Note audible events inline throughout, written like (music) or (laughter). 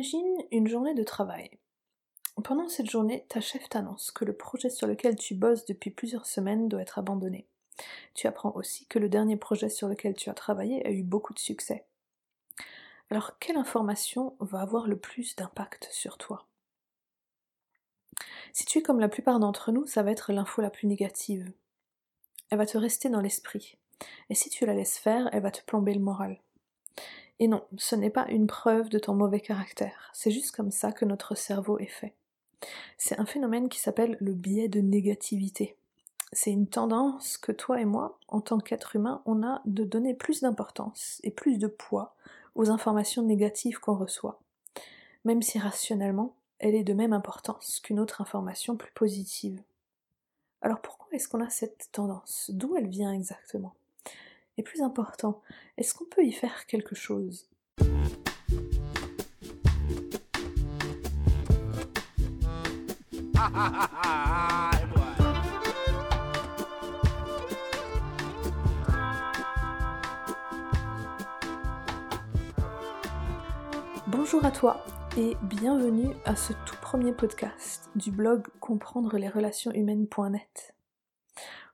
Imagine une journée de travail. Pendant cette journée, ta chef t'annonce que le projet sur lequel tu bosses depuis plusieurs semaines doit être abandonné. Tu apprends aussi que le dernier projet sur lequel tu as travaillé a eu beaucoup de succès. Alors, quelle information va avoir le plus d'impact sur toi? Si tu es comme la plupart d'entre nous, ça va être l'info la plus négative. Elle va te rester dans l'esprit. Et si tu la laisses faire, elle va te plomber le moral. Et non, ce n'est pas une preuve de ton mauvais caractère, c'est juste comme ça que notre cerveau est fait. C'est un phénomène qui s'appelle le biais de négativité. C'est une tendance que toi et moi, en tant qu'être humain, on a de donner plus d'importance et plus de poids aux informations négatives qu'on reçoit, même si rationnellement, elle est de même importance qu'une autre information plus positive. Alors pourquoi est-ce qu'on a cette tendance? D'où elle vient exactement? Et plus important, est-ce qu'on peut y faire quelque chose? Bonjour à toi et bienvenue à ce tout premier podcast du blog comprendre les relations humaines.net.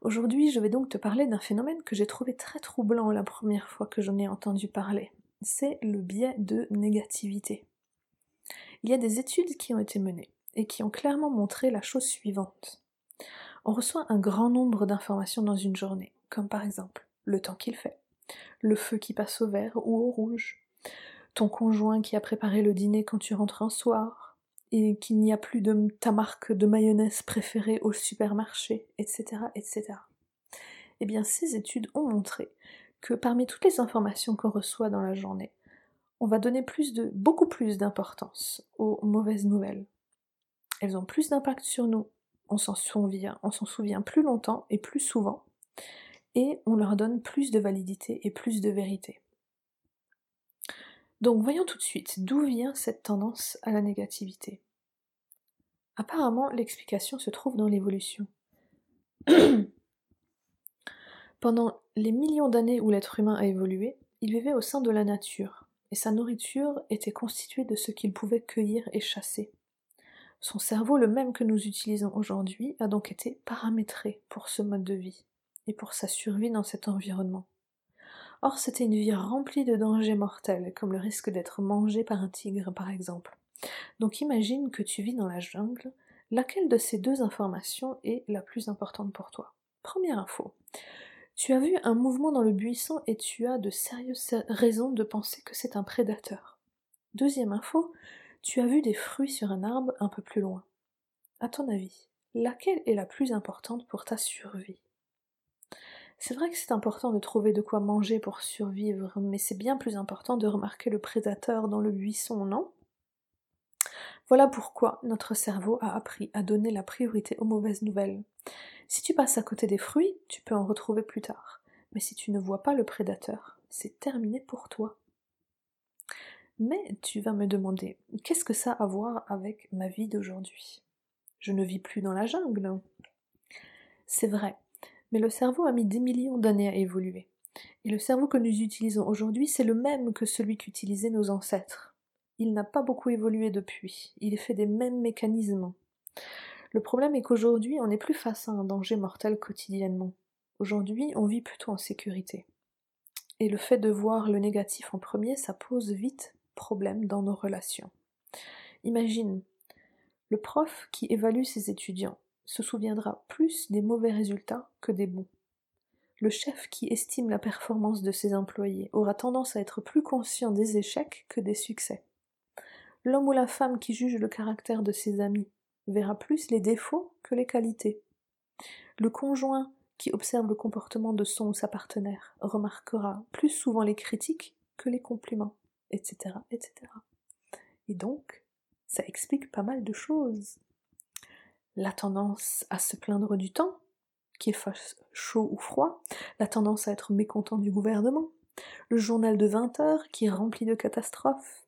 Aujourd'hui, je vais donc te parler d'un phénomène que j'ai trouvé très troublant la première fois que j'en ai entendu parler. C'est le biais de négativité. Il y a des études qui ont été menées et qui ont clairement montré la chose suivante. On reçoit un grand nombre d'informations dans une journée, comme par exemple le temps qu'il fait, le feu qui passe au vert ou au rouge, ton conjoint qui a préparé le dîner quand tu rentres un soir, et qu'il n'y a plus de ta marque de mayonnaise préférée au supermarché, etc., etc. Eh bien, ces études ont montré que parmi toutes les informations qu'on reçoit dans la journée, on va donner plus de, beaucoup plus d'importance aux mauvaises nouvelles. Elles ont plus d'impact sur nous, on s'en souvient, on s'en souvient plus longtemps et plus souvent, et on leur donne plus de validité et plus de vérité. Donc voyons tout de suite d'où vient cette tendance à la négativité. Apparemment, l'explication se trouve dans l'évolution. (coughs) Pendant les millions d'années où l'être humain a évolué, il vivait au sein de la nature, et sa nourriture était constituée de ce qu'il pouvait cueillir et chasser. Son cerveau, le même que nous utilisons aujourd'hui, a donc été paramétré pour ce mode de vie, et pour sa survie dans cet environnement. Or, c'était une vie remplie de dangers mortels, comme le risque d'être mangé par un tigre, par exemple. Donc imagine que tu vis dans la jungle, laquelle de ces deux informations est la plus importante pour toi? Première info. Tu as vu un mouvement dans le buisson et tu as de sérieuses raisons de penser que c'est un prédateur. Deuxième info, tu as vu des fruits sur un arbre un peu plus loin. À ton avis, laquelle est la plus importante pour ta survie? C'est vrai que c'est important de trouver de quoi manger pour survivre, mais c'est bien plus important de remarquer le prédateur dans le buisson, non? Voilà pourquoi notre cerveau a appris à donner la priorité aux mauvaises nouvelles. Si tu passes à côté des fruits, tu peux en retrouver plus tard. Mais si tu ne vois pas le prédateur, c'est terminé pour toi. Mais tu vas me demander, qu'est-ce que ça a à voir avec ma vie d'aujourd'hui? Je ne vis plus dans la jungle. C'est vrai, mais le cerveau a mis des millions d'années à évoluer. Et le cerveau que nous utilisons aujourd'hui, c'est le même que celui qu'utilisaient nos ancêtres. Il n'a pas beaucoup évolué depuis, il est fait des mêmes mécanismes. Le problème est qu'aujourd'hui, on n'est plus face à un danger mortel quotidiennement. Aujourd'hui, on vit plutôt en sécurité. Et le fait de voir le négatif en premier, ça pose vite problème dans nos relations. Imagine, le prof qui évalue ses étudiants, se souviendra plus des mauvais résultats que des bons. Le chef qui estime la performance de ses employés aura tendance à être plus conscient des échecs que des succès. L'homme ou la femme qui juge le caractère de ses amis verra plus les défauts que les qualités. Le conjoint qui observe le comportement de son ou sa partenaire remarquera plus souvent les critiques que les compliments, etc., etc. Et donc, ça explique pas mal de choses la tendance à se plaindre du temps, qu'il fasse chaud ou froid, la tendance à être mécontent du gouvernement, le journal de 20 heures qui est rempli de catastrophes,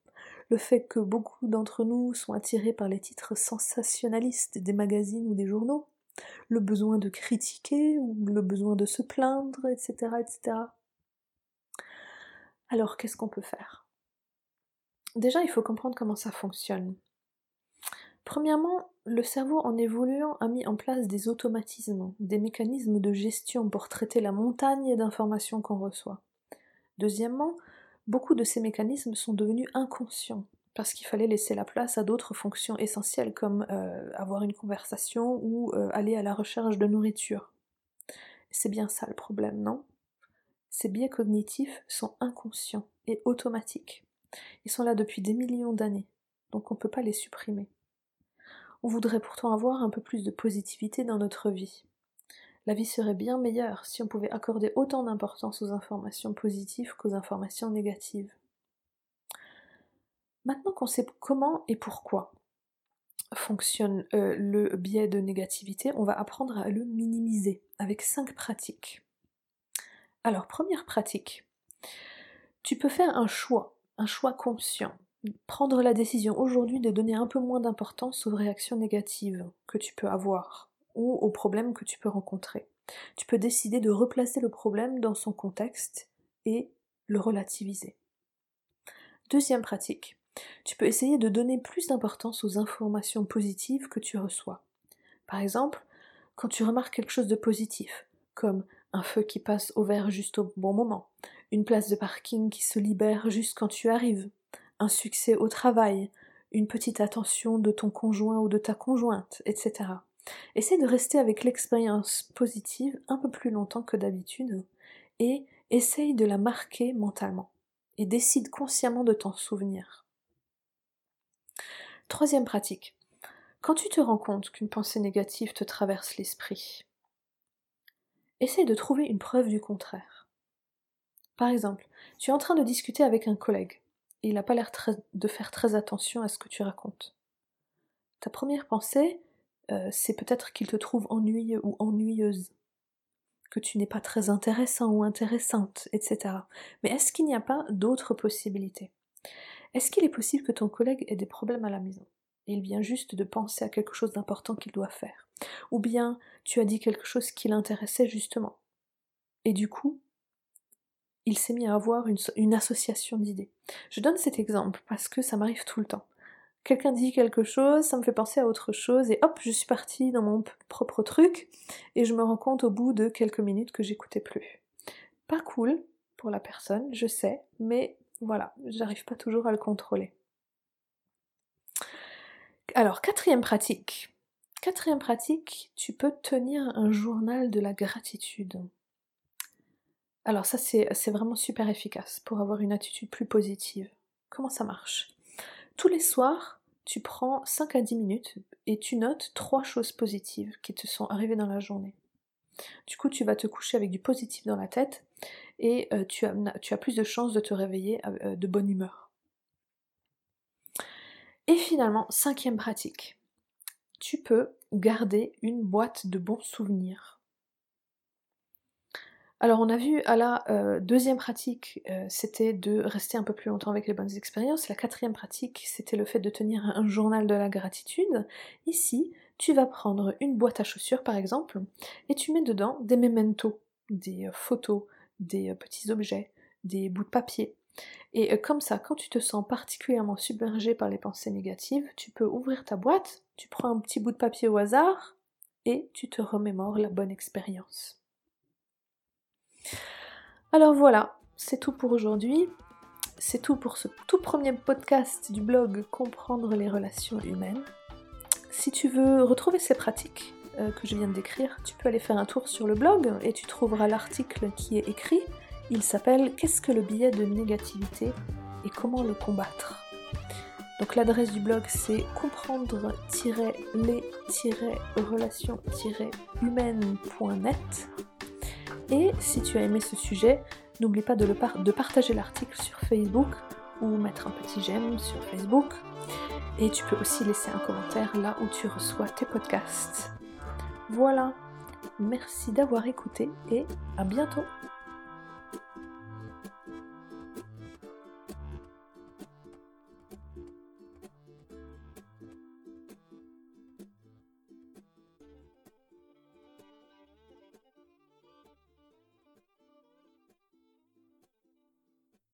le fait que beaucoup d'entre nous sont attirés par les titres sensationnalistes des magazines ou des journaux, le besoin de critiquer ou le besoin de se plaindre, etc. etc. Alors qu'est-ce qu'on peut faire? Déjà, il faut comprendre comment ça fonctionne. Premièrement, le cerveau en évoluant a mis en place des automatismes, des mécanismes de gestion pour traiter la montagne d'informations qu'on reçoit. Deuxièmement, beaucoup de ces mécanismes sont devenus inconscients, parce qu'il fallait laisser la place à d'autres fonctions essentielles comme euh, avoir une conversation ou euh, aller à la recherche de nourriture. C'est bien ça le problème, non? Ces biais cognitifs sont inconscients et automatiques. Ils sont là depuis des millions d'années, donc on ne peut pas les supprimer. On voudrait pourtant avoir un peu plus de positivité dans notre vie. La vie serait bien meilleure si on pouvait accorder autant d'importance aux informations positives qu'aux informations négatives. Maintenant qu'on sait comment et pourquoi fonctionne euh, le biais de négativité, on va apprendre à le minimiser avec cinq pratiques. Alors, première pratique, tu peux faire un choix, un choix conscient prendre la décision aujourd'hui de donner un peu moins d'importance aux réactions négatives que tu peux avoir ou aux problèmes que tu peux rencontrer. Tu peux décider de replacer le problème dans son contexte et le relativiser. Deuxième pratique, tu peux essayer de donner plus d'importance aux informations positives que tu reçois. Par exemple, quand tu remarques quelque chose de positif, comme un feu qui passe au vert juste au bon moment, une place de parking qui se libère juste quand tu arrives, un succès au travail, une petite attention de ton conjoint ou de ta conjointe, etc. Essaie de rester avec l'expérience positive un peu plus longtemps que d'habitude et essaye de la marquer mentalement et décide consciemment de t'en souvenir. Troisième pratique. Quand tu te rends compte qu'une pensée négative te traverse l'esprit, essaye de trouver une preuve du contraire. Par exemple, tu es en train de discuter avec un collègue il n'a pas l'air de faire très attention à ce que tu racontes. Ta première pensée, euh, c'est peut-être qu'il te trouve ennuyeux ou ennuyeuse, que tu n'es pas très intéressant ou intéressante, etc. Mais est-ce qu'il n'y a pas d'autres possibilités? Est-ce qu'il est possible que ton collègue ait des problèmes à la maison? Il vient juste de penser à quelque chose d'important qu'il doit faire Ou bien tu as dit quelque chose qui l'intéressait justement et du coup, il s'est mis à avoir une, association d'idées. Je donne cet exemple parce que ça m'arrive tout le temps. Quelqu'un dit quelque chose, ça me fait penser à autre chose, et hop, je suis partie dans mon propre truc, et je me rends compte au bout de quelques minutes que j'écoutais plus. Pas cool pour la personne, je sais, mais voilà, j'arrive pas toujours à le contrôler. Alors, quatrième pratique. Quatrième pratique, tu peux tenir un journal de la gratitude. Alors ça, c'est vraiment super efficace pour avoir une attitude plus positive. Comment ça marche? Tous les soirs, tu prends 5 à 10 minutes et tu notes trois choses positives qui te sont arrivées dans la journée. Du coup, tu vas te coucher avec du positif dans la tête et euh, tu, as, plus de chances de te réveiller euh, de bonne humeur. Et finalement, cinquième pratique, tu peux garder une boîte de bons souvenirs alors on a vu à la euh, deuxième pratique, euh, c'était de rester un peu plus longtemps avec les bonnes expériences. La quatrième pratique, c'était le fait de tenir un journal de la gratitude. Ici, tu vas prendre une boîte à chaussures par exemple, et tu mets dedans des mementos, des euh, photos, des petits objets, des bouts de papier. Et comme ça, quand tu te sens particulièrement submergé par les pensées négatives, tu peux ouvrir ta boîte, tu prends un petit bout de papier au hasard, et tu te remémores la bonne expérience. Alors voilà, c'est tout pour aujourd'hui. C'est tout pour ce tout premier podcast du blog Comprendre les relations humaines. Si tu veux retrouver ces pratiques euh, que je viens de décrire, tu peux aller faire un tour sur le blog et tu trouveras l'article qui est écrit. Il s'appelle Qu'est-ce que le biais de négativité et comment le combattre? Donc l'adresse du blog c'est comprendre-les-relations-humaines.net et si tu as aimé ce sujet, n'oublie pas de, partager l'article sur Facebook ou mettre un petit j'aime sur Facebook. Et tu peux aussi laisser un commentaire là où tu reçois tes podcasts. Voilà, merci d'avoir écouté et à bientôt